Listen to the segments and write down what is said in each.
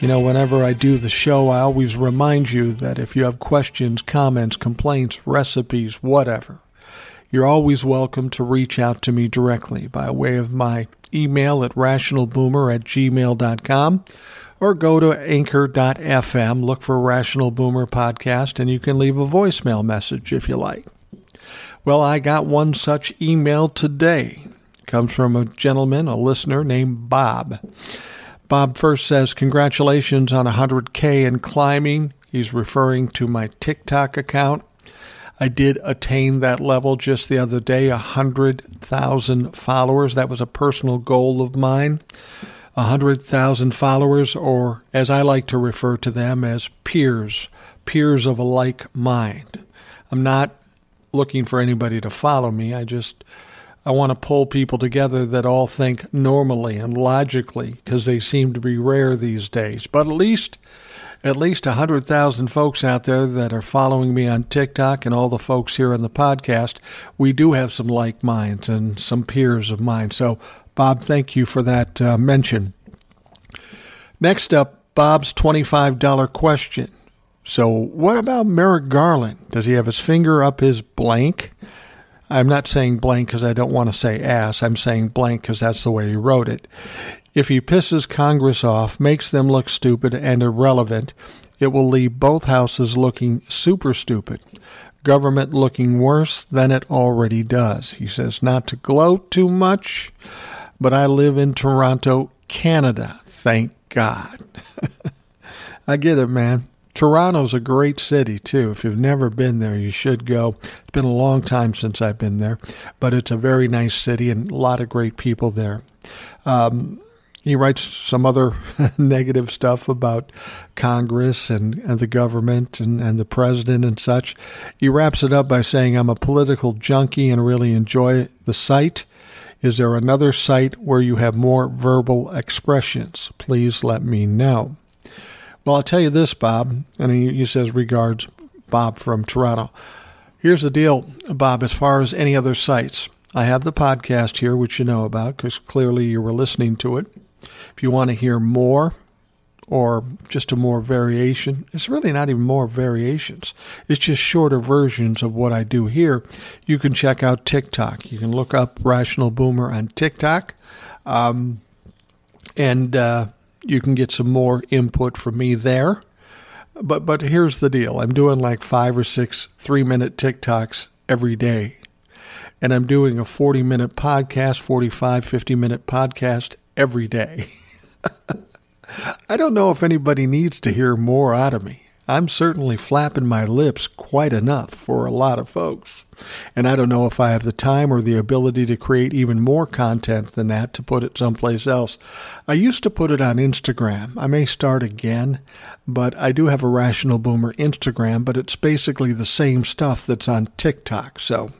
You know, whenever I do the show, I always remind you that if you have questions, comments, complaints, recipes, whatever, you're always welcome to reach out to me directly by way of my email at rationalboomer at gmail.com or go to anchor.fm, look for Rational Boomer Podcast, and you can leave a voicemail message if you like. Well, I got one such email today comes from a gentleman, a listener named Bob. Bob first says, Congratulations on 100K and climbing. He's referring to my TikTok account. I did attain that level just the other day 100,000 followers. That was a personal goal of mine. 100,000 followers, or as I like to refer to them as peers, peers of a like mind. I'm not looking for anybody to follow me. I just I want to pull people together that all think normally and logically because they seem to be rare these days. But at least at least 100,000 folks out there that are following me on TikTok and all the folks here on the podcast, we do have some like minds and some peers of mine. So, Bob, thank you for that uh, mention. Next up, Bob's $25 question. So, what about Merrick Garland? Does he have his finger up his blank? I'm not saying blank because I don't want to say ass. I'm saying blank because that's the way he wrote it. If he pisses Congress off, makes them look stupid and irrelevant, it will leave both houses looking super stupid. Government looking worse than it already does. He says not to gloat too much, but I live in Toronto, Canada. Thank God. I get it, man. Toronto's a great city too. If you've never been there, you should go. It's been a long time since I've been there, but it's a very nice city and a lot of great people there. Um, he writes some other negative stuff about Congress and, and the government and, and the president and such. He wraps it up by saying, I'm a political junkie and really enjoy the site. Is there another site where you have more verbal expressions? Please let me know. Well, I'll tell you this, Bob, and he, says regards, Bob from Toronto. Here's the deal, Bob, as far as any other sites. I have the podcast here, which you know about because clearly you were listening to it. If you want to hear more or just a more variation, it's really not even more variations. It's just shorter versions of what I do here. You can check out TikTok. You can look up Rational Boomer on TikTok. Um, and uh, you can get some more input from me there. But but here's the deal. I'm doing like 5 or 6 3-minute TikToks every day. And I'm doing a 40-minute podcast, 45 50-minute podcast every day. I don't know if anybody needs to hear more out of me. I'm certainly flapping my lips quite enough for a lot of folks. And I don't know if I have the time or the ability to create even more content than that to put it someplace else. I used to put it on Instagram. I may start again, but I do have a Rational Boomer Instagram, but it's basically the same stuff that's on TikTok. So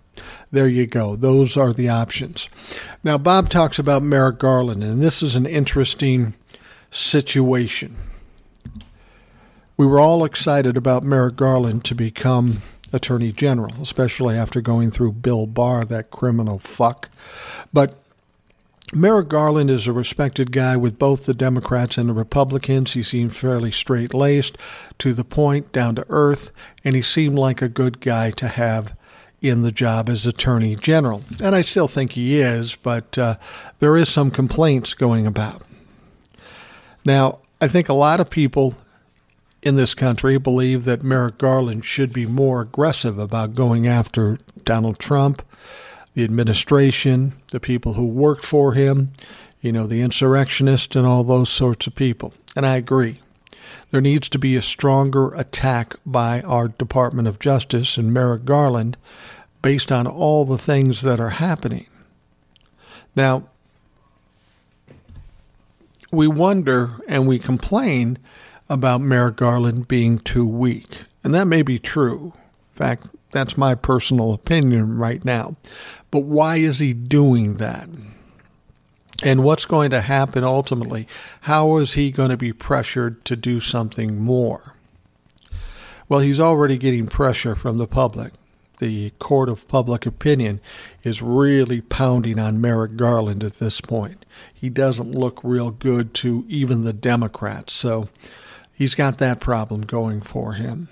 there you go. Those are the options. Now, Bob talks about Merrick Garland, and this is an interesting situation we were all excited about Merrick Garland to become Attorney General, especially after going through Bill Barr, that criminal fuck. But Merrick Garland is a respected guy with both the Democrats and the Republicans. He seems fairly straight laced, to the point, down to earth, and he seemed like a good guy to have in the job as Attorney General. And I still think he is, but uh, there is some complaints going about. Now, I think a lot of people in this country believe that Merrick Garland should be more aggressive about going after Donald Trump, the administration, the people who worked for him, you know, the insurrectionists, and all those sorts of people. And I agree. There needs to be a stronger attack by our Department of Justice and Merrick Garland based on all the things that are happening. Now, we wonder and we complain about Merrick Garland being too weak. And that may be true. In fact, that's my personal opinion right now. But why is he doing that? And what's going to happen ultimately? How is he going to be pressured to do something more? Well, he's already getting pressure from the public. The court of public opinion is really pounding on Merrick Garland at this point. He doesn't look real good to even the Democrats, so he's got that problem going for him.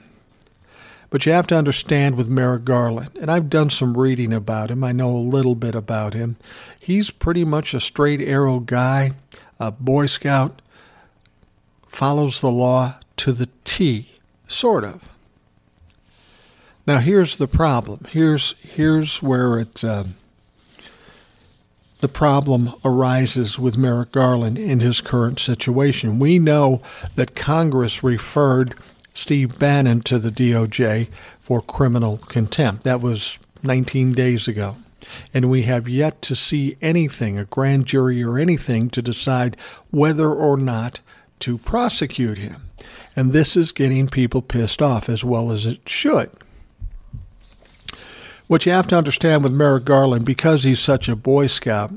But you have to understand with Merrick Garland, and I've done some reading about him, I know a little bit about him. He's pretty much a straight arrow guy, a Boy Scout, follows the law to the T, sort of. Now here's the problem. Here's here's where it uh, the problem arises with Merrick Garland in his current situation. We know that Congress referred Steve Bannon to the DOJ for criminal contempt. That was 19 days ago. And we have yet to see anything, a grand jury or anything, to decide whether or not to prosecute him. And this is getting people pissed off as well as it should. What you have to understand with Merrick Garland, because he's such a Boy Scout,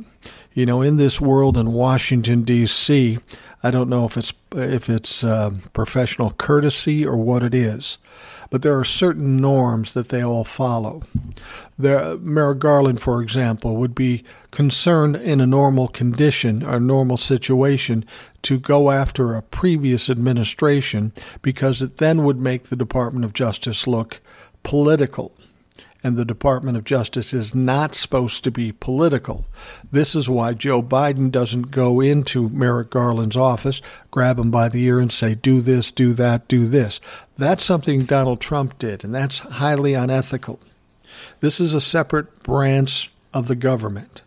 you know, in this world in Washington, D.C., I don't know if it's if it's uh, professional courtesy or what it is, but there are certain norms that they all follow. There, Merrick Garland, for example, would be concerned in a normal condition or normal situation to go after a previous administration because it then would make the Department of Justice look political and the Department of Justice is not supposed to be political. This is why Joe Biden doesn't go into Merrick Garland's office, grab him by the ear, and say, do this, do that, do this. That's something Donald Trump did, and that's highly unethical. This is a separate branch of the government.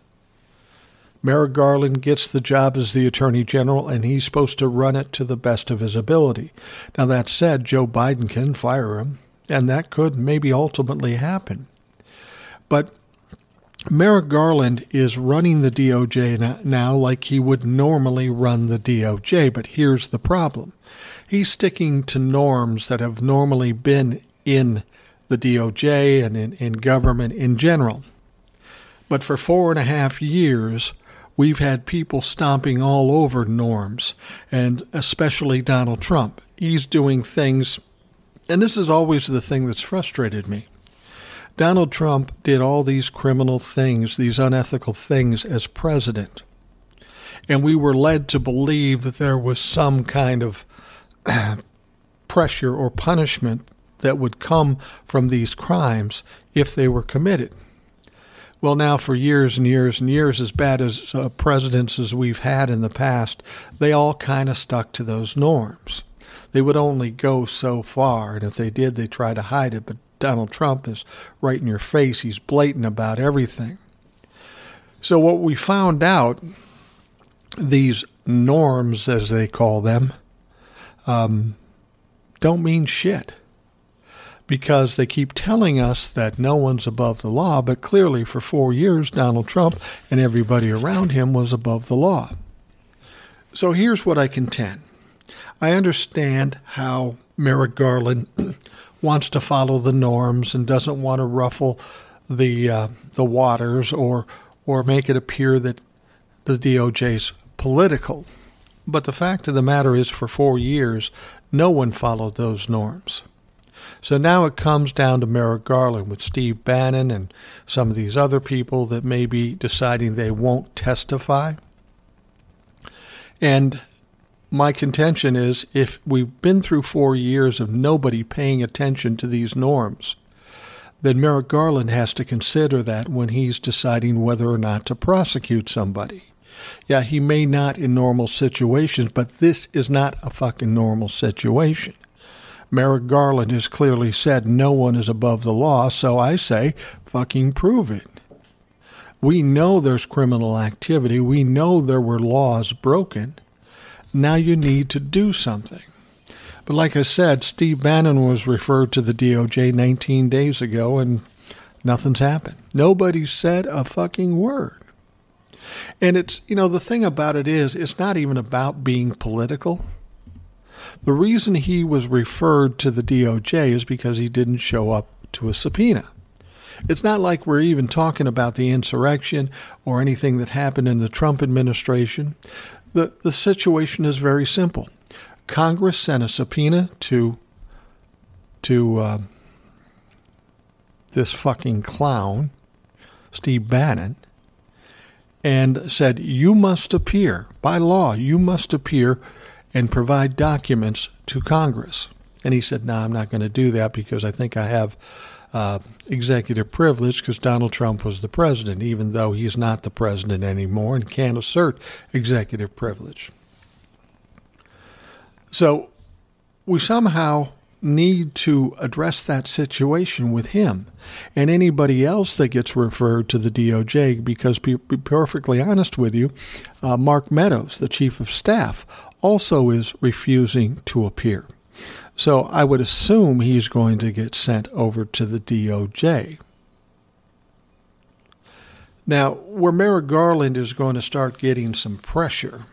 Merrick Garland gets the job as the Attorney General, and he's supposed to run it to the best of his ability. Now, that said, Joe Biden can fire him and that could maybe ultimately happen. But Merrick Garland is running the DOJ now like he would normally run the DOJ, but here's the problem. He's sticking to norms that have normally been in the DOJ and in, in government in general. But for four and a half years, we've had people stomping all over norms, and especially Donald Trump. He's doing things and this is always the thing that's frustrated me. Donald Trump did all these criminal things, these unethical things as president. And we were led to believe that there was some kind of pressure or punishment that would come from these crimes if they were committed. Well, now for years and years and years, as bad as uh, presidents as we've had in the past, they all kind of stuck to those norms they would only go so far, and if they did, they try to hide it. But Donald Trump is right in your face. He's blatant about everything. So what we found out, these norms, as they call them, um, don't mean shit because they keep telling us that no one's above the law, but clearly for four years, Donald Trump and everybody around him was above the law. So here's what I contend I understand how Merrick Garland wants to follow the norms and doesn't want to ruffle the uh, the waters or or make it appear that the DOJ's political. But the fact of the matter is, for four years, no one followed those norms. So now it comes down to Merrick Garland with Steve Bannon and some of these other people that may be deciding they won't testify. And my contention is if we've been through four years of nobody paying attention to these norms, then Merrick Garland has to consider that when he's deciding whether or not to prosecute somebody. Yeah, he may not in normal situations, but this is not a fucking normal situation. Merrick Garland has clearly said no one is above the law, so I say fucking prove it. We know there's criminal activity. We know there were laws broken. Now you need to do something. But like I said, Steve Bannon was referred to the DOJ 19 days ago and nothing's happened. Nobody said a fucking word. And it's, you know, the thing about it is, it's not even about being political. The reason he was referred to the DOJ is because he didn't show up to a subpoena. It's not like we're even talking about the insurrection or anything that happened in the Trump administration. The, the situation is very simple. Congress sent a subpoena to to uh, this fucking clown, Steve Bannon, and said, You must appear, by law, you must appear and provide documents to Congress. And he said, No, I'm not going to do that because I think I have uh, executive privilege because Donald Trump was the president, even though he's not the president anymore and can't assert executive privilege. So we somehow need to address that situation with him and anybody else that gets referred to the DOJ because, to be perfectly honest with you, uh, Mark Meadows, the chief of staff, also is refusing to appear. So I would assume he's going to get sent over to the DOJ. Now, where Merrick Garland is going to start getting some pressure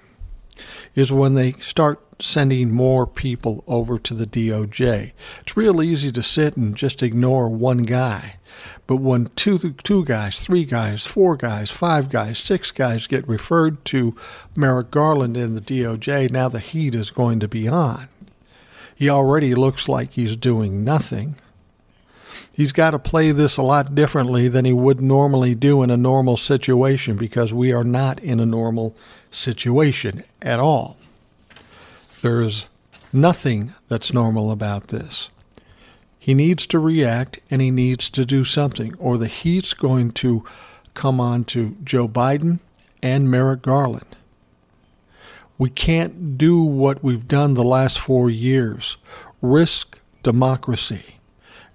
is when they start sending more people over to the DOJ. It's real easy to sit and just ignore one guy. But when two, two guys, three guys, four guys, five guys, six guys get referred to Merrick Garland in the DOJ, now the heat is going to be on. He already looks like he's doing nothing. He's got to play this a lot differently than he would normally do in a normal situation because we are not in a normal situation at all. There's nothing that's normal about this. He needs to react and he needs to do something, or the heat's going to come on to Joe Biden and Merrick Garland. We can't do what we've done the last four years risk democracy,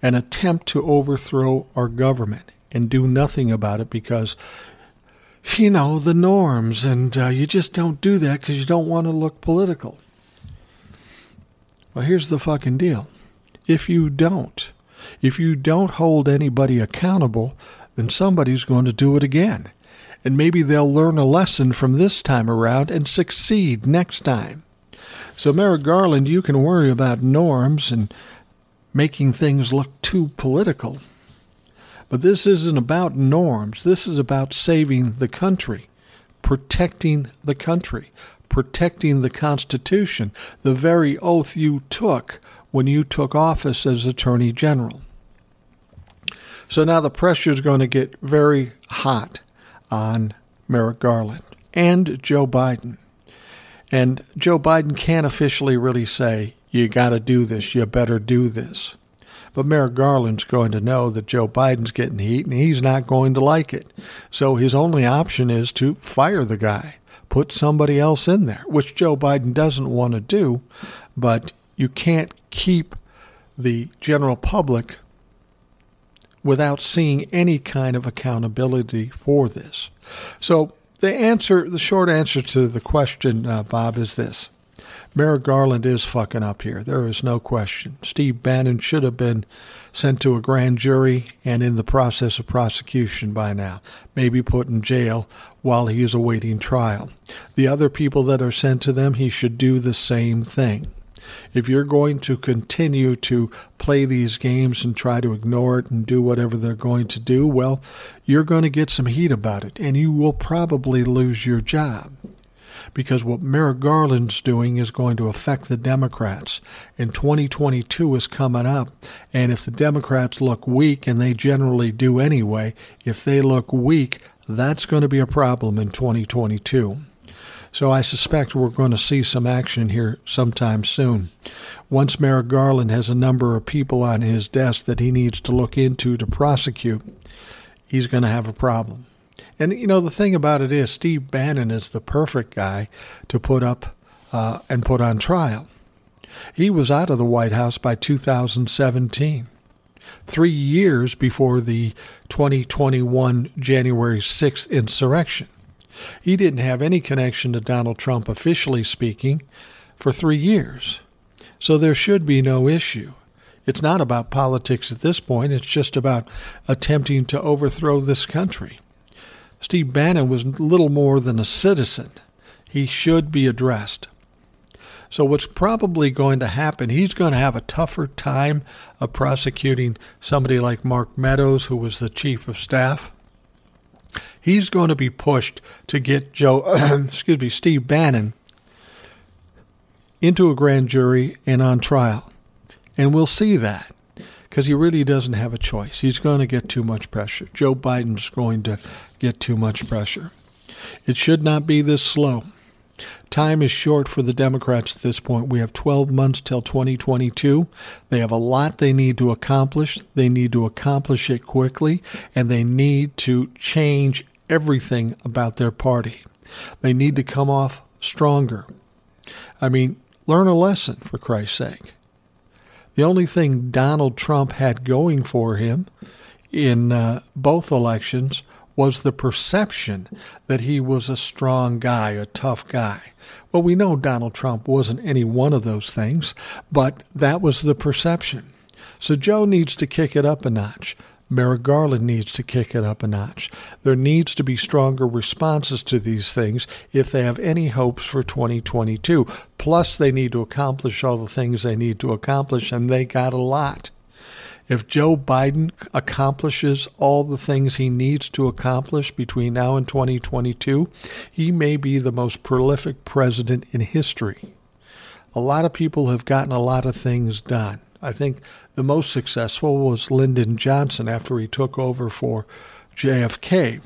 and attempt to overthrow our government, and do nothing about it because you know, the norms, and uh, you just don't do that because you don't want to look political. Well, here's the fucking deal. If you don't, if you don't hold anybody accountable, then somebody's going to do it again. And maybe they'll learn a lesson from this time around and succeed next time. So, Merrick Garland, you can worry about norms and making things look too political. But this isn't about norms. This is about saving the country, protecting the country, protecting the Constitution, the very oath you took when you took office as Attorney General. So now the pressure is going to get very hot on Merrick Garland and Joe Biden. And Joe Biden can't officially really say, you got to do this, you better do this. But Merrick Garland's going to know that Joe Biden's getting heat and he's not going to like it. So his only option is to fire the guy, put somebody else in there, which Joe Biden doesn't want to do. But you can't keep the general public without seeing any kind of accountability for this. So the answer, the short answer to the question, uh, Bob, is this. Merrick Garland is fucking up here. There is no question. Steve Bannon should have been sent to a grand jury and in the process of prosecution by now, maybe put in jail while he is awaiting trial. The other people that are sent to them, he should do the same thing. If you're going to continue to play these games and try to ignore it and do whatever they're going to do, well, you're going to get some heat about it and you will probably lose your job because what Merrick Garland's doing is going to affect the Democrats. And 2022 is coming up, and if the Democrats look weak, and they generally do anyway, if they look weak, that's going to be a problem in 2022. So I suspect we're going to see some action here sometime soon. Once Merrick Garland has a number of people on his desk that he needs to look into to prosecute, he's going to have a problem. And you know the thing about it is Steve Bannon is the perfect guy to put up uh, and put on trial. He was out of the White House by 2017, three years before the 2021 January 6th insurrection. He didn't have any connection to Donald Trump, officially speaking, for three years. So there should be no issue. It's not about politics at this point, it's just about attempting to overthrow this country. Steve Bannon was little more than a citizen. He should be addressed. So, what's probably going to happen, he's going to have a tougher time of prosecuting somebody like Mark Meadows, who was the chief of staff. He's going to be pushed to get Joe, excuse me, Steve Bannon into a grand jury and on trial. And we'll see that because he really doesn't have a choice. He's going to get too much pressure. Joe Biden's going to get too much pressure. It should not be this slow. Time is short for the Democrats at this point. We have 12 months till 2022. They have a lot they need to accomplish. They need to accomplish it quickly, and they need to change everything about their party. They need to come off stronger. I mean, learn a lesson, for Christ's sake. The only thing Donald Trump had going for him in uh, both elections was the perception that he was a strong guy, a tough guy. Well, we know Donald Trump wasn't any one of those things, but that was the perception. So Joe needs to kick it up a notch. Merrick Garland needs to kick it up a notch. There needs to be stronger responses to these things if they have any hopes for 2022. Plus, they need to accomplish all the things they need to accomplish, and they got a lot. If Joe Biden accomplishes all the things he needs to accomplish between now and 2022, he may be the most prolific president in history. A lot of people have gotten a lot of things done. I think the most successful was Lyndon Johnson after he took over for JFK.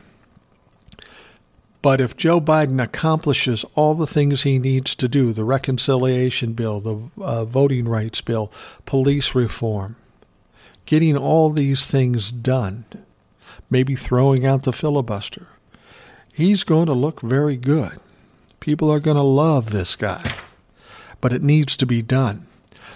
But if Joe Biden accomplishes all the things he needs to do the reconciliation bill, the uh, voting rights bill, police reform, getting all these things done, maybe throwing out the filibuster, he's going to look very good. People are going to love this guy. But it needs to be done.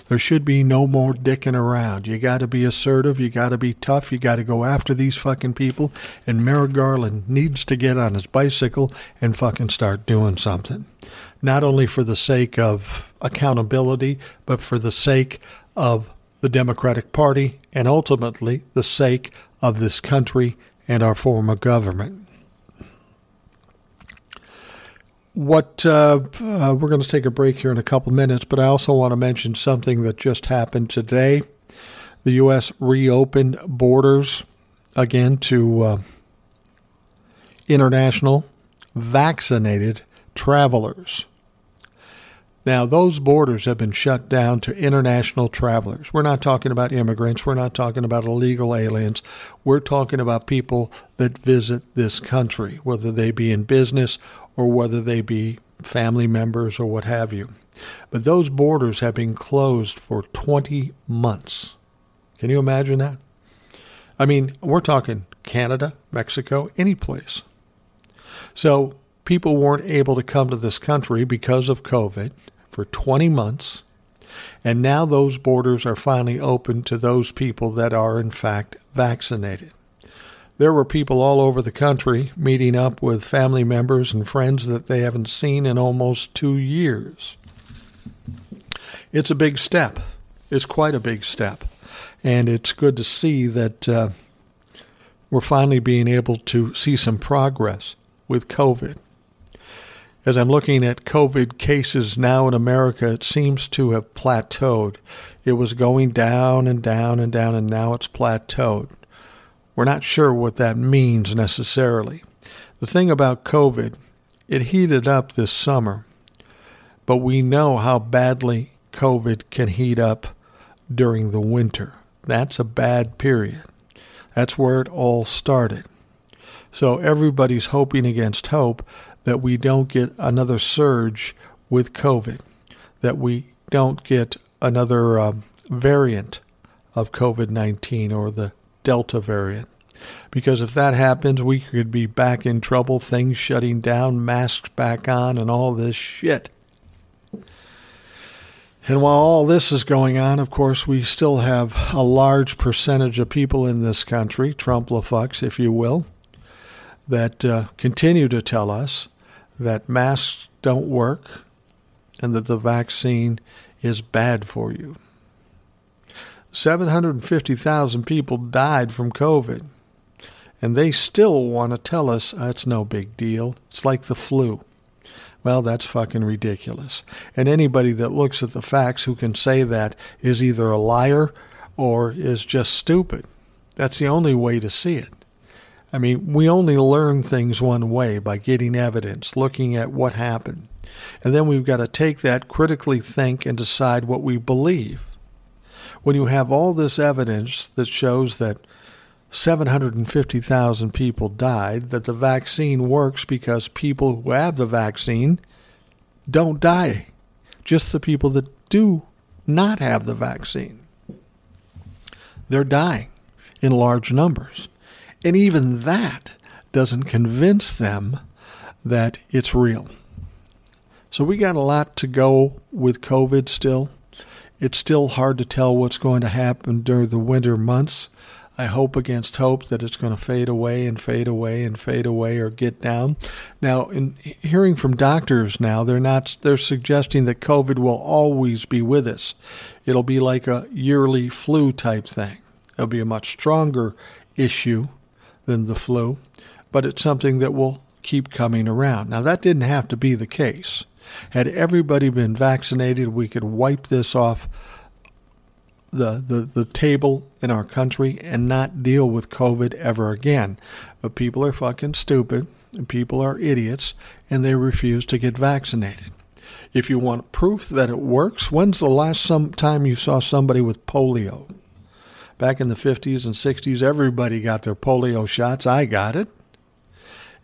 There should be no more dicking around. You got to be assertive. You got to be tough. You got to go after these fucking people. And Merrick Garland needs to get on his bicycle and fucking start doing something. Not only for the sake of accountability, but for the sake of the Democratic Party, and ultimately the sake of this country and our form of government. What uh, uh, we're going to take a break here in a couple minutes, but I also want to mention something that just happened today. The U.S. reopened borders again to uh, international vaccinated travelers. Now, those borders have been shut down to international travelers. We're not talking about immigrants. We're not talking about illegal aliens. We're talking about people that visit this country, whether they be in business or whether they be family members or what have you. But those borders have been closed for 20 months. Can you imagine that? I mean, we're talking Canada, Mexico, any place. So people weren't able to come to this country because of COVID for 20 months. And now those borders are finally open to those people that are, in fact, vaccinated. There were people all over the country meeting up with family members and friends that they haven't seen in almost two years. It's a big step. It's quite a big step. And it's good to see that uh, we're finally being able to see some progress with COVID. As I'm looking at COVID cases now in America, it seems to have plateaued. It was going down and down and down, and now it's plateaued. We're not sure what that means necessarily. The thing about COVID, it heated up this summer, but we know how badly COVID can heat up during the winter. That's a bad period. That's where it all started. So everybody's hoping against hope that we don't get another surge with COVID, that we don't get another um, variant of COVID 19 or the Delta variant. Because if that happens, we could be back in trouble, things shutting down, masks back on, and all this shit. And while all this is going on, of course, we still have a large percentage of people in this country, Trump fucks, if you will, that uh, continue to tell us that masks don't work and that the vaccine is bad for you. 750,000 people died from COVID, and they still want to tell us uh, it's no big deal. It's like the flu. Well, that's fucking ridiculous. And anybody that looks at the facts who can say that is either a liar or is just stupid. That's the only way to see it. I mean, we only learn things one way by getting evidence, looking at what happened. And then we've got to take that, critically think, and decide what we believe. When you have all this evidence that shows that 750,000 people died, that the vaccine works because people who have the vaccine don't die, just the people that do not have the vaccine. They're dying in large numbers. And even that doesn't convince them that it's real. So we got a lot to go with COVID still. It's still hard to tell what's going to happen during the winter months. I hope against hope that it's going to fade away and fade away and fade away or get down. Now, in hearing from doctors now, they're not they're suggesting that COVID will always be with us. It'll be like a yearly flu type thing. It'll be a much stronger issue than the flu, but it's something that will keep coming around. Now, that didn't have to be the case. Had everybody been vaccinated, we could wipe this off the, the, the table in our country and not deal with COVID ever again. But people are fucking stupid, and people are idiots, and they refuse to get vaccinated. If you want proof that it works, when's the last some time you saw somebody with polio? Back in the 50s and 60s, everybody got their polio shots. I got it.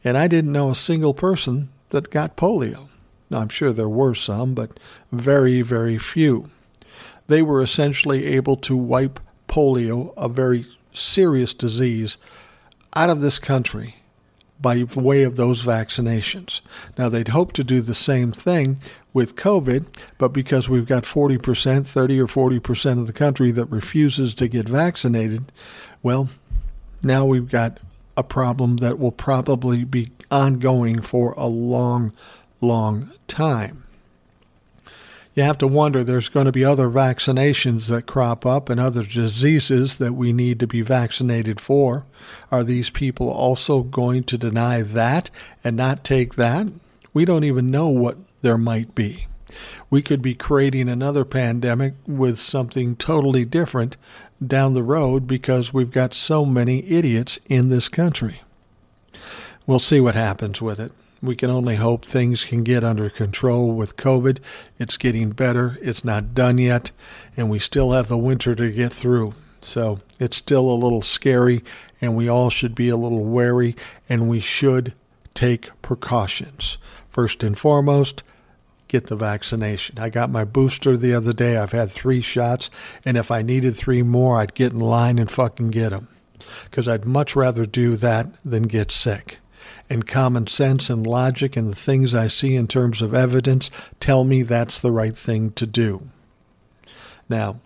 And I didn't know a single person that got polio. Now, I'm sure there were some, but very, very few they were essentially able to wipe polio, a very serious disease, out of this country by way of those vaccinations. Now, they'd hope to do the same thing with COVID, but because we've got 40%, 30 or 40% of the country that refuses to get vaccinated, well, now we've got a problem that will probably be ongoing for a long, long time you have to wonder there's going to be other vaccinations that crop up and other diseases that we need to be vaccinated for. Are these people also going to deny that and not take that? We don't even know what there might be. We could be creating another pandemic with something totally different down the road because we've got so many idiots in this country. We'll see what happens with it. We can only hope things can get under control with COVID. It's getting better. It's not done yet, and we still have the winter to get through. So it's still a little scary, and we all should be a little wary, and we should take precautions. First and foremost, get the vaccination. I got my booster the other day. I've had three shots, and if I needed three more, I'd get in line and fucking get them. Because I'd much rather do that than get sick and common sense and logic and the things I see in terms of evidence tell me that's the right thing to do. Now,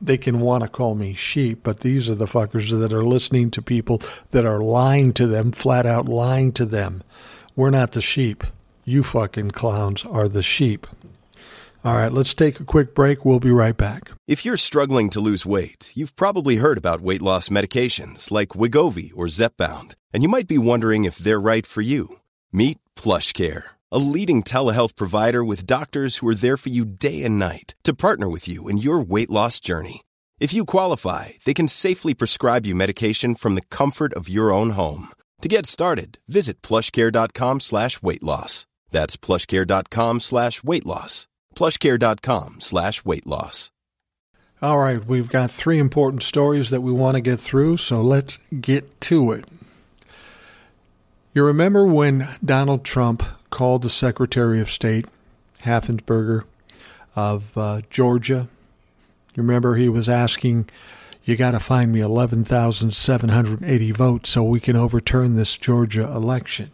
they can want to call me sheep, but these are the fuckers that are listening to people that are lying to them, flat out lying to them. We're not the sheep. You fucking clowns are the sheep. All right, let's take a quick break. We'll be right back. If you're struggling to lose weight, you've probably heard about weight loss medications like Wegovy or Zepbound and you might be wondering if they're right for you. Meet PlushCare, a leading telehealth provider with doctors who are there for you day and night to partner with you in your weight loss journey. If you qualify, they can safely prescribe you medication from the comfort of your own home. To get started, visit plushcare.com slash weight loss. That's plushcare.com slash weight loss. Plushcare.com slash weight loss. All right, we've got three important stories that we want to get through, so let's get to it. You remember when Donald Trump called the Secretary of State, Raffensperger of uh, Georgia? You remember he was asking, You got to find me 11,780 votes so we can overturn this Georgia election.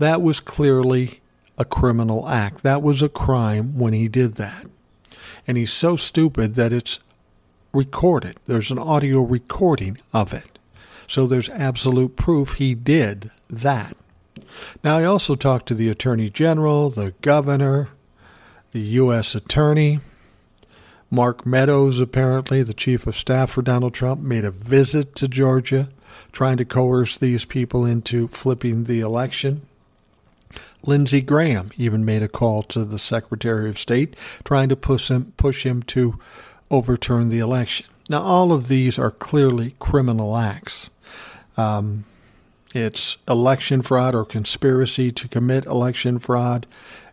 That was clearly a criminal act. That was a crime when he did that. And he's so stupid that it's recorded. There's an audio recording of it. So there's absolute proof he did that. Now, I also talked to the Attorney General, the Governor, the U.S. Attorney. Mark Meadows, apparently, the Chief of Staff for Donald Trump, made a visit to Georgia trying to coerce these people into flipping the election. Lindsey Graham even made a call to the Secretary of State trying to push him, push him to overturn the election. Now, all of these are clearly criminal acts. Um, it's election fraud or conspiracy to commit election fraud.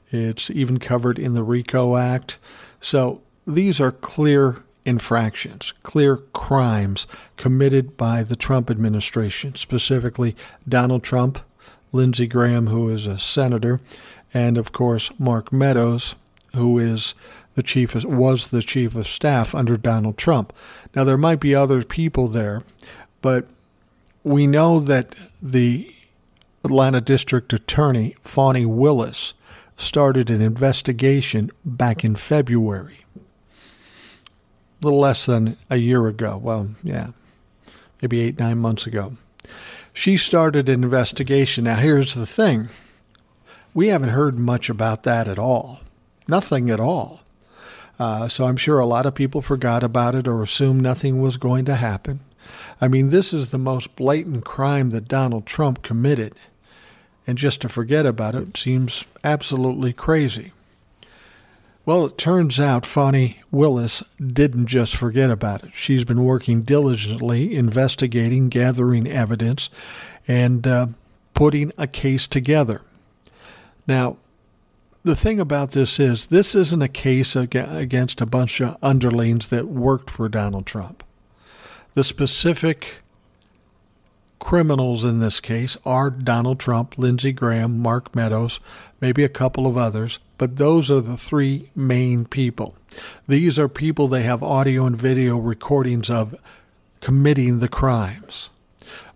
It's even covered in the RICO Act. So these are clear infractions, clear crimes committed by the Trump administration, specifically Donald Trump, Lindsey Graham, who is a senator, and of course Mark Meadows, who is the chief was the chief of staff under Donald Trump. Now there might be other people there, but we know that the Atlanta District Attorney, Fani Willis, started an investigation back in February. A little less than a year ago. Well, yeah, maybe eight, nine months ago. She started an investigation. Now, here's the thing we haven't heard much about that at all. Nothing at all. Uh, so I'm sure a lot of people forgot about it or assumed nothing was going to happen. I mean, this is the most blatant crime that Donald Trump committed. And just to forget about it seems absolutely crazy. Well, it turns out Fani Willis didn't just forget about it. She's been working diligently, investigating, gathering evidence, and uh, putting a case together. Now, the thing about this is, this isn't a case against a bunch of underlings that worked for Donald Trump. The specific criminals in this case are Donald Trump, Lindsey Graham, Mark Meadows, maybe a couple of others, but those are the three main people. These are people they have audio and video recordings of committing the crimes.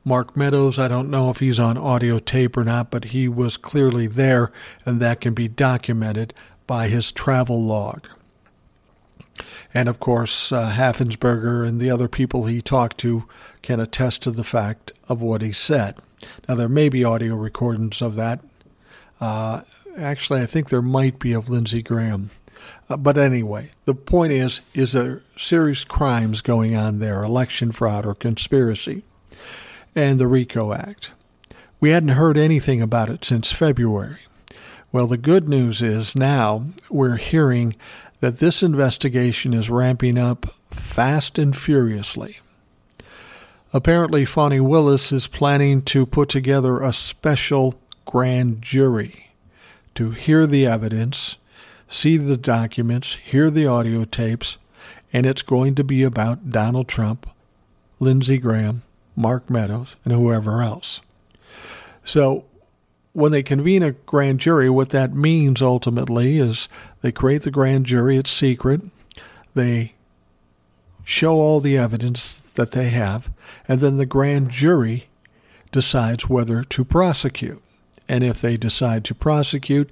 Mark Meadows, I don't know if he's on audio tape or not, but he was clearly there, and that can be documented by his travel log. And of course, uh, Raffensperger and the other people he talked to can attest to the fact of what he said. Now, there may be audio recordings of that. Uh, actually, I think there might be of Lindsey Graham. Uh, but anyway, the point is, is there serious crimes going on there, election fraud or conspiracy, and the RICO Act. We hadn't heard anything about it since February. Well, the good news is now we're hearing that this investigation is ramping up fast and furiously. Apparently, Fani Willis is planning to put together a special grand jury to hear the evidence, see the documents, hear the audio tapes, and it's going to be about Donald Trump, Lindsey Graham, Mark Meadows, and whoever else. So when they convene a grand jury, what that means ultimately is they create the grand jury, it's secret. They show all the evidence that they have, and then the grand jury decides whether to prosecute. And if they decide to prosecute,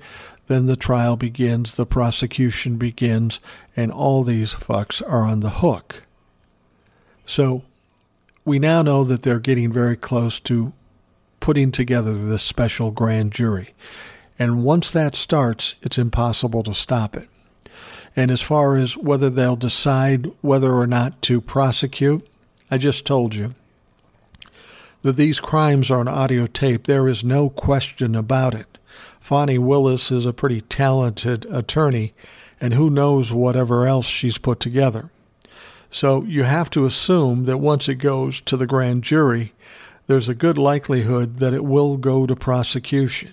then the trial begins, the prosecution begins, and all these fucks are on the hook. So we now know that they're getting very close to putting together this special grand jury. And once that starts, it's impossible to stop it. And as far as whether they'll decide whether or not to prosecute, I just told you that these crimes are on audio tape. There is no question about it. Fani Willis is a pretty talented attorney, and who knows whatever else she's put together. So you have to assume that once it goes to the grand jury, there's a good likelihood that it will go to prosecution.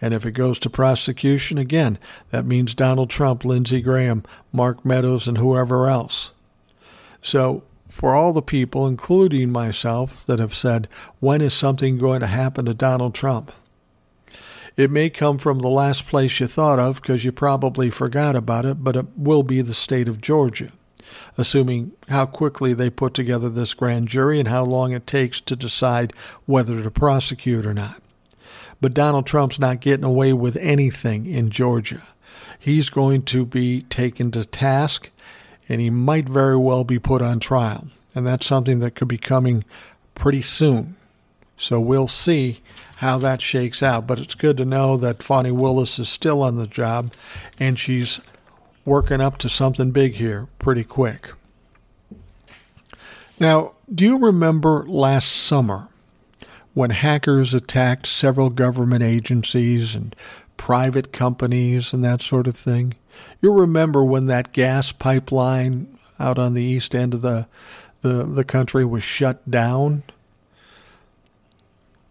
And if it goes to prosecution, again, that means Donald Trump, Lindsey Graham, Mark Meadows, and whoever else. So, for all the people, including myself, that have said, when is something going to happen to Donald Trump? It may come from the last place you thought of because you probably forgot about it, but it will be the state of Georgia assuming how quickly they put together this grand jury and how long it takes to decide whether to prosecute or not. But Donald Trump's not getting away with anything in Georgia. He's going to be taken to task and he might very well be put on trial. And that's something that could be coming pretty soon. So we'll see how that shakes out. But it's good to know that Fani Willis is still on the job and she's working up to something big here pretty quick. Now, do you remember last summer when hackers attacked several government agencies and private companies and that sort of thing. You'll remember when that gas pipeline out on the east end of the the, the country was shut down.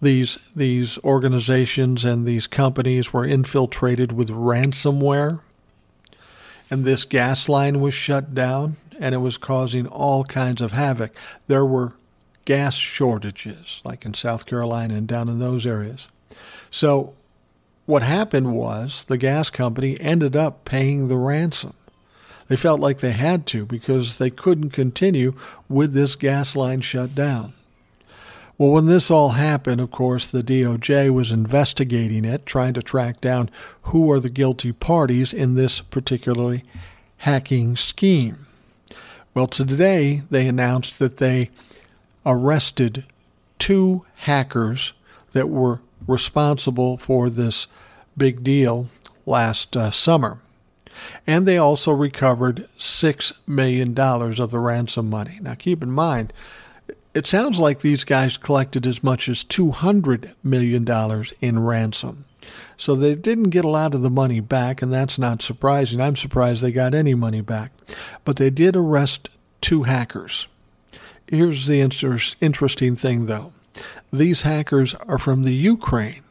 These these organizations and these companies were infiltrated with ransomware. And this gas line was shut down and it was causing all kinds of havoc. There were gas shortages, like in South Carolina and down in those areas. So, what happened was the gas company ended up paying the ransom. They felt like they had to because they couldn't continue with this gas line shut down. Well, when this all happened, of course, the DOJ was investigating it, trying to track down who are the guilty parties in this particularly hacking scheme. Well, today they announced that they arrested two hackers that were responsible for this big deal last uh, summer. And they also recovered $6 million of the ransom money. Now, keep in mind, it sounds like these guys collected as much as $200 million in ransom. So they didn't get a lot of the money back, and that's not surprising. I'm surprised they got any money back. But they did arrest two hackers. Here's the inter- interesting thing, though these hackers are from the Ukraine.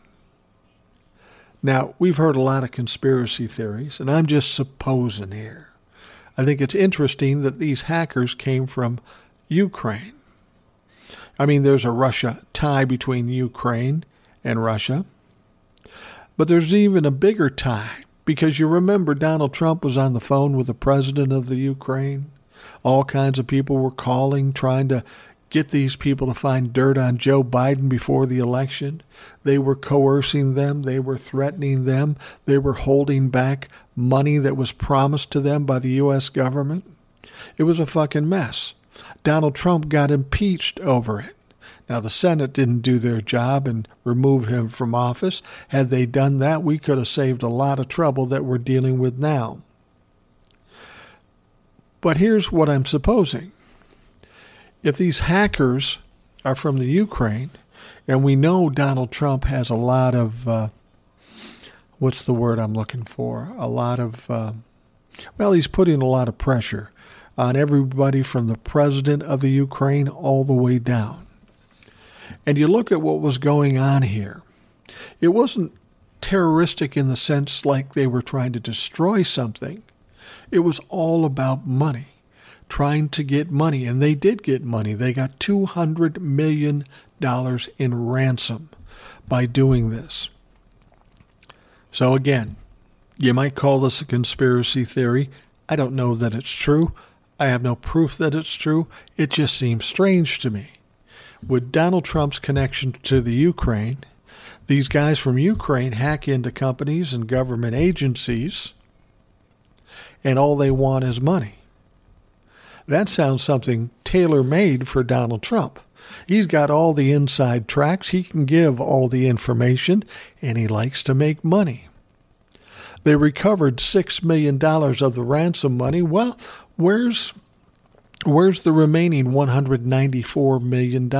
Now, we've heard a lot of conspiracy theories, and I'm just supposing here. I think it's interesting that these hackers came from Ukraine. I mean, there's a Russia tie between Ukraine and Russia, but there's even a bigger tie because you remember Donald Trump was on the phone with the president of the Ukraine all kinds of people were calling, trying to get these people to find dirt on Joe Biden before the election. They were coercing them, they were threatening them, they were holding back money that was promised to them by the U.S. government. It was a fucking mess. Donald Trump got impeached over it. Now, the Senate didn't do their job and remove him from office. Had they done that, we could have saved a lot of trouble that we're dealing with now. But here's what I'm supposing. If these hackers are from the Ukraine, and we know Donald Trump has a lot of, uh, what's the word I'm looking for? A lot of, uh, well, he's putting a lot of pressure on everybody from the president of the Ukraine all the way down. And you look at what was going on here. It wasn't terroristic in the sense like they were trying to destroy something. It was all about money, trying to get money. And they did get money. They got $200 million in ransom by doing this. So, again, you might call this a conspiracy theory. I don't know that it's true. I have no proof that it's true. It just seems strange to me. With Donald Trump's connection to the Ukraine, these guys from Ukraine hack into companies and government agencies and all they want is money. That sounds something tailor made for Donald Trump. He's got all the inside tracks, he can give all the information, and he likes to make money. They recovered $6 million of the ransom money. Well, where's where's the remaining $194 million?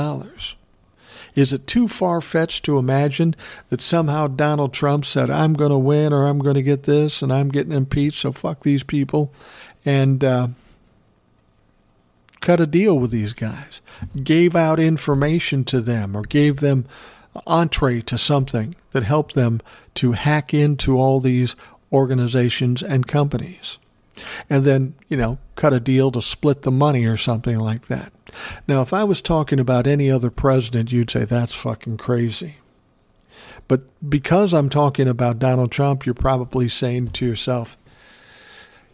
Is it too far fetched to imagine that somehow Donald Trump said, I'm going to win or I'm going to get this and I'm getting impeached, so fuck these people, and uh, cut a deal with these guys, gave out information to them or gave them entree to something that helped them to hack into all these organizations and companies? And then, you know, cut a deal to split the money or something like that. Now, if I was talking about any other president, you'd say that's fucking crazy. But because I'm talking about Donald Trump, you're probably saying to yourself,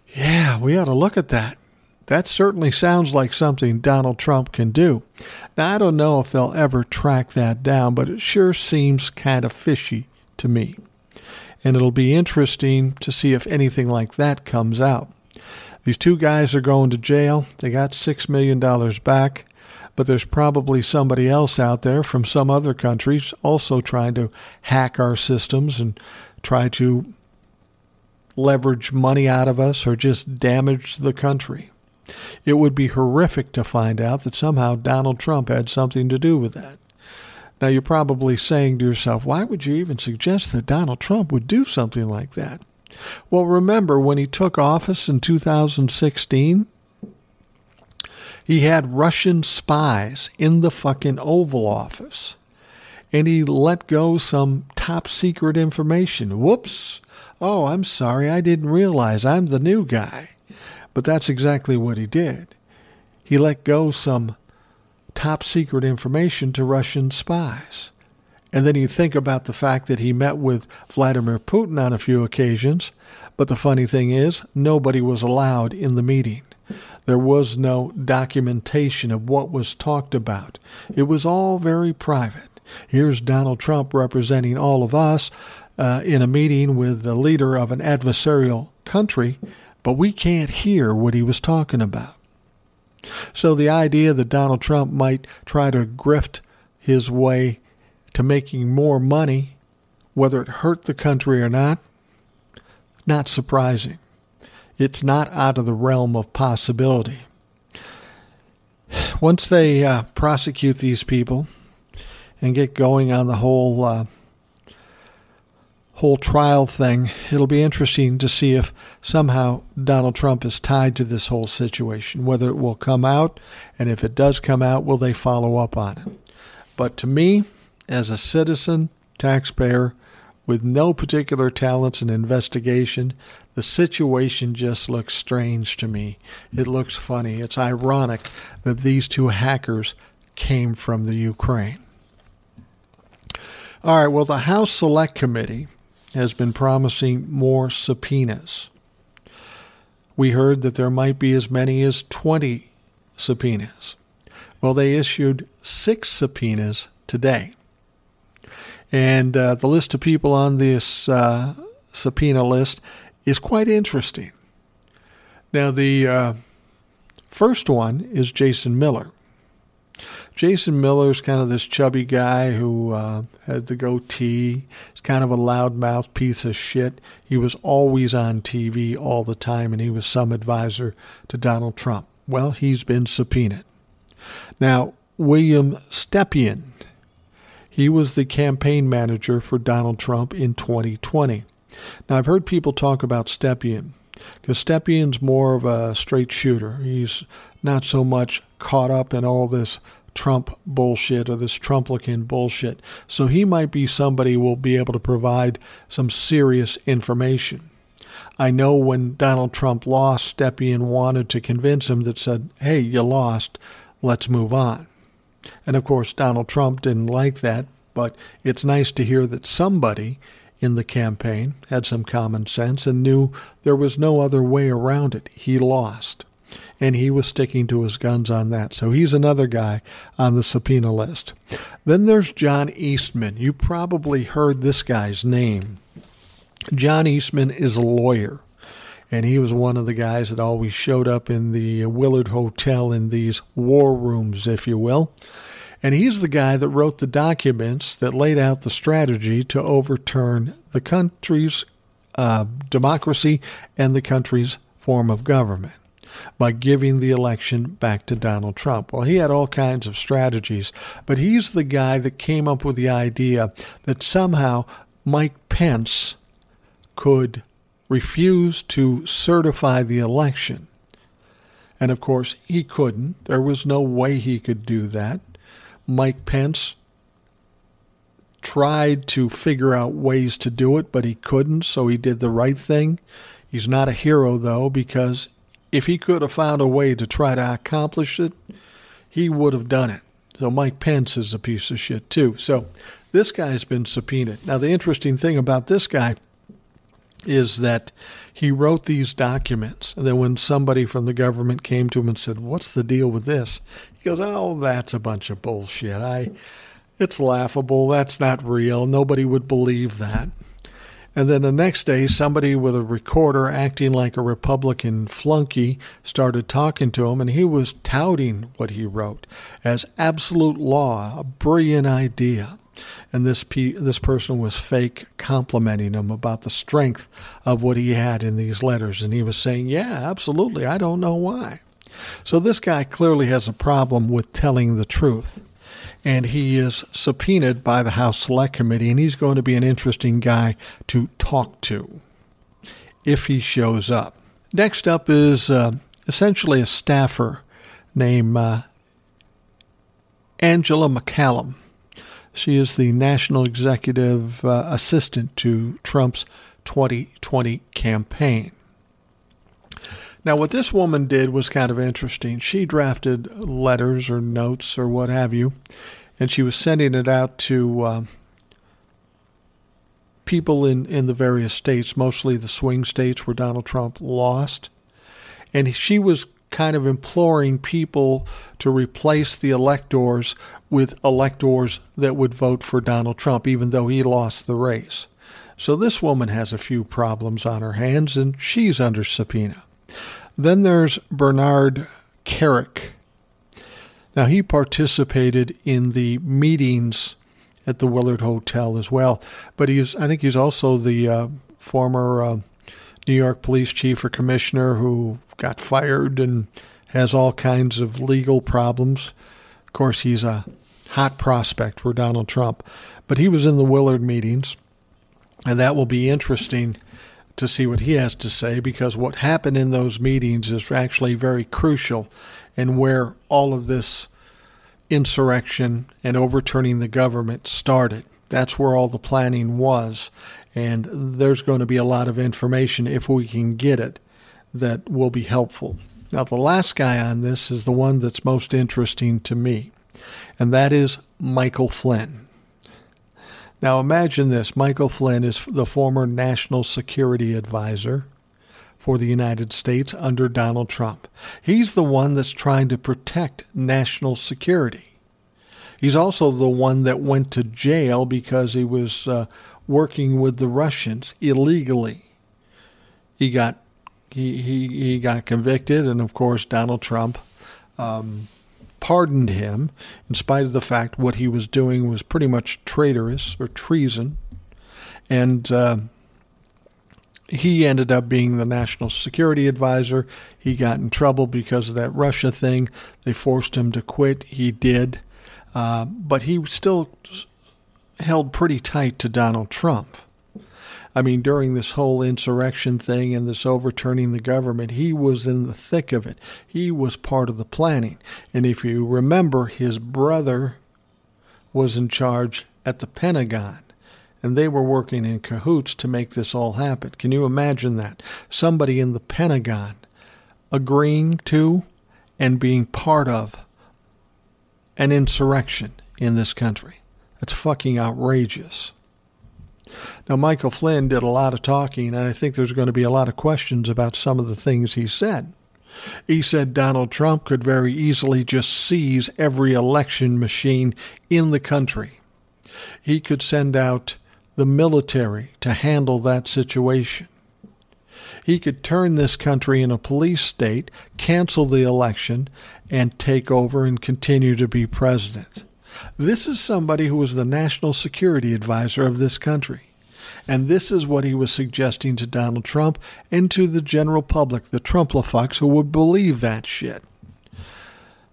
yeah, we ought to look at that. That certainly sounds like something Donald Trump can do. Now, I don't know if they'll ever track that down, but it sure seems kind of fishy to me. And it'll be interesting to see if anything like that comes out. These two guys are going to jail. They got $6 million back, but there's probably somebody else out there from some other countries also trying to hack our systems and try to leverage money out of us or just damage the country. It would be horrific to find out that somehow Donald Trump had something to do with that. Now, you're probably saying to yourself, why would you even suggest that Donald Trump would do something like that? Well, remember when he took office in 2016, he had Russian spies in the fucking Oval Office. And he let go some top secret information. Whoops. Oh, I'm sorry. I didn't realize I'm the new guy. But that's exactly what he did. He let go some top secret information to Russian spies. And then you think about the fact that he met with Vladimir Putin on a few occasions. But the funny thing is, nobody was allowed in the meeting. There was no documentation of what was talked about. It was all very private. Here's Donald Trump representing all of us uh, in a meeting with the leader of an adversarial country, but we can't hear what he was talking about. So the idea that Donald Trump might try to grift his way to making more money, whether it hurt the country or not, not surprising. It's not out of the realm of possibility. Once they uh, prosecute these people and get going on the whole uh, whole trial thing, it'll be interesting to see if somehow Donald Trump is tied to this whole situation, whether it will come out, and if it does come out, will they follow up on it? But to me, as a citizen, taxpayer, with no particular talents in investigation, the situation just looks strange to me. It looks funny. It's ironic that these two hackers came from the Ukraine. All right, well, the House Select Committee has been promising more subpoenas. We heard that there might be as many as 20 subpoenas. Well, they issued six subpoenas today. And uh, the list of people on this uh, subpoena list is quite interesting. Now, the uh, first one is Jason Miller. Jason Miller is kind of this chubby guy who uh, had the goatee. He's kind of a loudmouth piece of shit. He was always on TV all the time, and he was some advisor to Donald Trump. Well, he's been subpoenaed. Now, William Stepien, he was the campaign manager for Donald Trump in 2020. Now, I've heard people talk about Stepien because Stepien's more of a straight shooter. He's not so much caught up in all this Trump bullshit or this Trumplican bullshit. So he might be somebody who will be able to provide some serious information. I know when Donald Trump lost, Stepien wanted to convince him that said, hey, you lost, let's move on. And of course, Donald Trump didn't like that, but it's nice to hear that somebody in the campaign had some common sense and knew there was no other way around it. He lost and he was sticking to his guns on that. So he's another guy on the subpoena list. Then there's John Eastman. You probably heard this guy's name. John Eastman is a lawyer, and he was one of the guys that always showed up in the Willard Hotel in these war rooms, if you will. And he's the guy that wrote the documents that laid out the strategy to overturn the country's uh, democracy and the country's form of government by giving the election back to Donald Trump. Well, he had all kinds of strategies, but he's the guy that came up with the idea that somehow Mike Pence could refuse to certify the election. And of course, he couldn't. There was no way he could do that. Mike Pence tried to figure out ways to do it, but he couldn't, so he did the right thing. He's not a hero, though, because if he could have found a way to try to accomplish it, he would have done it. So Mike Pence is a piece of shit too. So this guy's been subpoenaed. Now the interesting thing about this guy is that he wrote these documents, and then when somebody from the government came to him and said, "What's the deal with this?" He goes, "Oh, that's a bunch of bullshit. I, it's laughable. That's not real. Nobody would believe that." And then the next day, somebody with a recorder acting like a Republican flunky started talking to him, and he was touting what he wrote as absolute law, a brilliant idea. And this pe- this person was fake complimenting him about the strength of what he had in these letters, and he was saying, "Yeah, absolutely. I don't know why." So this guy clearly has a problem with telling the truth. and he is subpoenaed by the House Select Committee, and he's going to be an interesting guy to talk to if he shows up. Next up is uh, essentially a staffer named uh, Angela McCallum. She is the national executive uh, assistant to Trump's 2020 campaign. Now, what this woman did was kind of interesting. She drafted letters or notes or what have you, and she was sending it out to uh, people in, in the various states, mostly the swing states where Donald Trump lost. And she was kind of imploring people to replace the electors with electors that would vote for Donald Trump, even though he lost the race. So this woman has a few problems on her hands, and she's under subpoena. Then there's Bernard Kerik. Now, he participated in the meetings at the Willard Hotel as well, but he's, I think he's also the uh, former uh, New York police chief or commissioner who got fired and has all kinds of legal problems. Course, he's a hot prospect for Donald Trump, but he was in the Willard meetings, and that will be interesting to see what he has to say because what happened in those meetings is actually very crucial and where all of this insurrection and overturning the government started. That's where all the planning was. And there's going to be a lot of information, if we can get it, that will be helpful. Now, the last guy on this is the one that's most interesting to me, and that is Michael Flynn. Now, imagine this Michael Flynn is the former national security advisor for the United States under Donald Trump. He's the one that's trying to protect national security. He's also the one that went to jail because he was uh, working with the Russians illegally. He got he, he, got convicted, and of course Donald Trump um, pardoned him in spite of the fact what he was doing was pretty much traitorous or treason, and uh, he ended up being the national security advisor. He got in trouble because of that Russia thing. They forced him to quit. He did, uh, but he still held pretty tight to Donald Trump. I mean, during this whole insurrection thing and this overturning the government, he was in the thick of it. He was part of the planning. And if you remember, his brother was in charge at the Pentagon. And they were working in cahoots to make this all happen. Can you imagine that? Somebody in the Pentagon agreeing to and being part of an insurrection in this country. That's fucking outrageous. Now, Michael Flynn did a lot of talking, and I think there's going to be a lot of questions about some of the things he said. He said Donald Trump could very easily just seize every election machine in the country. He could send out the military to handle that situation. He could turn this country in a police state, cancel the election, and take over and continue to be president. This is somebody who was the national security advisor of this country. And this is what he was suggesting to Donald Trump and to the general public, the Trumplafucks who would believe that shit.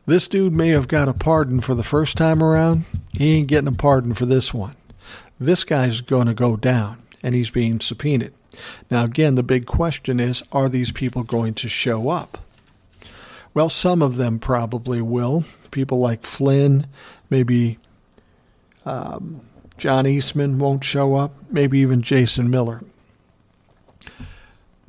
This dude may have got a pardon for the first time around. He ain't getting a pardon for this one. This guy's going to go down, and he's being subpoenaed. Now, again, the big question is are these people going to show up? Well, some of them probably will. People like Flynn, maybe um, John Eastman won't show up, maybe even Jason Miller.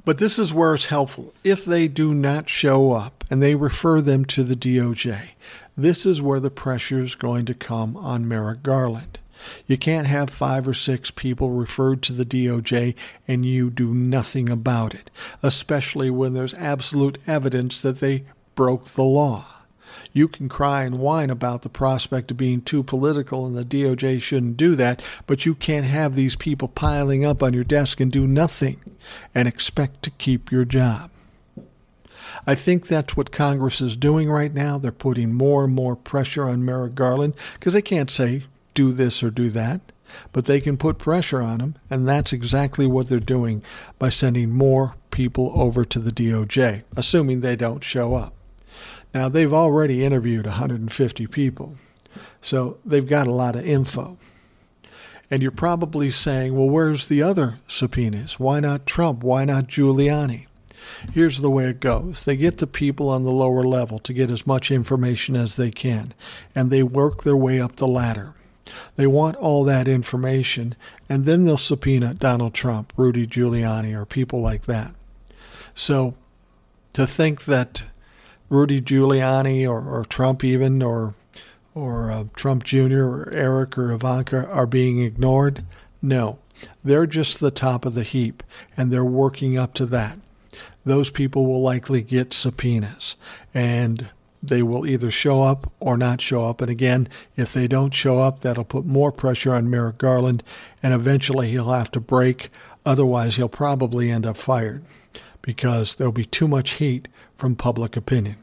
But this is where it's helpful. If they do not show up and they refer them to the DOJ, this is where the pressure is going to come on Merrick Garland. You can't have five or six people referred to the DOJ and you do nothing about it, especially when there's absolute evidence that they broke the law. You can cry and whine about the prospect of being too political and the DOJ shouldn't do that, but you can't have these people piling up on your desk and do nothing and expect to keep your job. I think that's what Congress is doing right now. They're putting more and more pressure on Merrick Garland because they can't say do this or do that, but they can put pressure on him, and that's exactly what they're doing by sending more people over to the DOJ, assuming they don't show up. Now, they've already interviewed 150 people. So they've got a lot of info. And you're probably saying, well, where's the other subpoenas? Why not Trump? Why not Giuliani? Here's the way it goes they get the people on the lower level to get as much information as they can, and they work their way up the ladder. They want all that information, and then they'll subpoena Donald Trump, Rudy Giuliani, or people like that. So to think that Rudy Giuliani or, or Trump even or or uh, Trump Jr. or Eric or Ivanka are being ignored, no. They're just the top of the heap, and they're working up to that. Those people will likely get subpoenas, and they will either show up or not show up. And again, if they don't show up, that'll put more pressure on Merrick Garland, and eventually he'll have to break. Otherwise, he'll probably end up fired because there'll be too much heat from public opinion.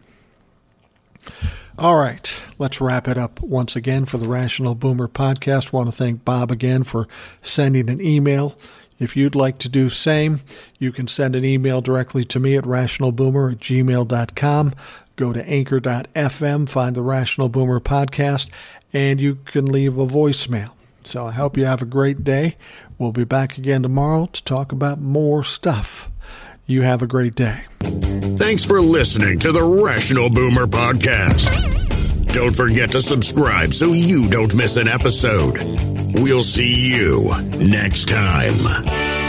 All right, let's wrap it up once again for the Rational Boomer podcast. Want to thank Bob again for sending an email. If you'd like to do same, you can send an email directly to me at rationalboomer at gmail.com. Go to anchor.fm, find the Rational Boomer podcast, and you can leave a voicemail. So I hope you have a great day. We'll be back again tomorrow to talk about more stuff. You have a great day. Thanks for listening to the Rational Boomer Podcast. Don't forget to subscribe so you don't miss an episode. We'll see you next time.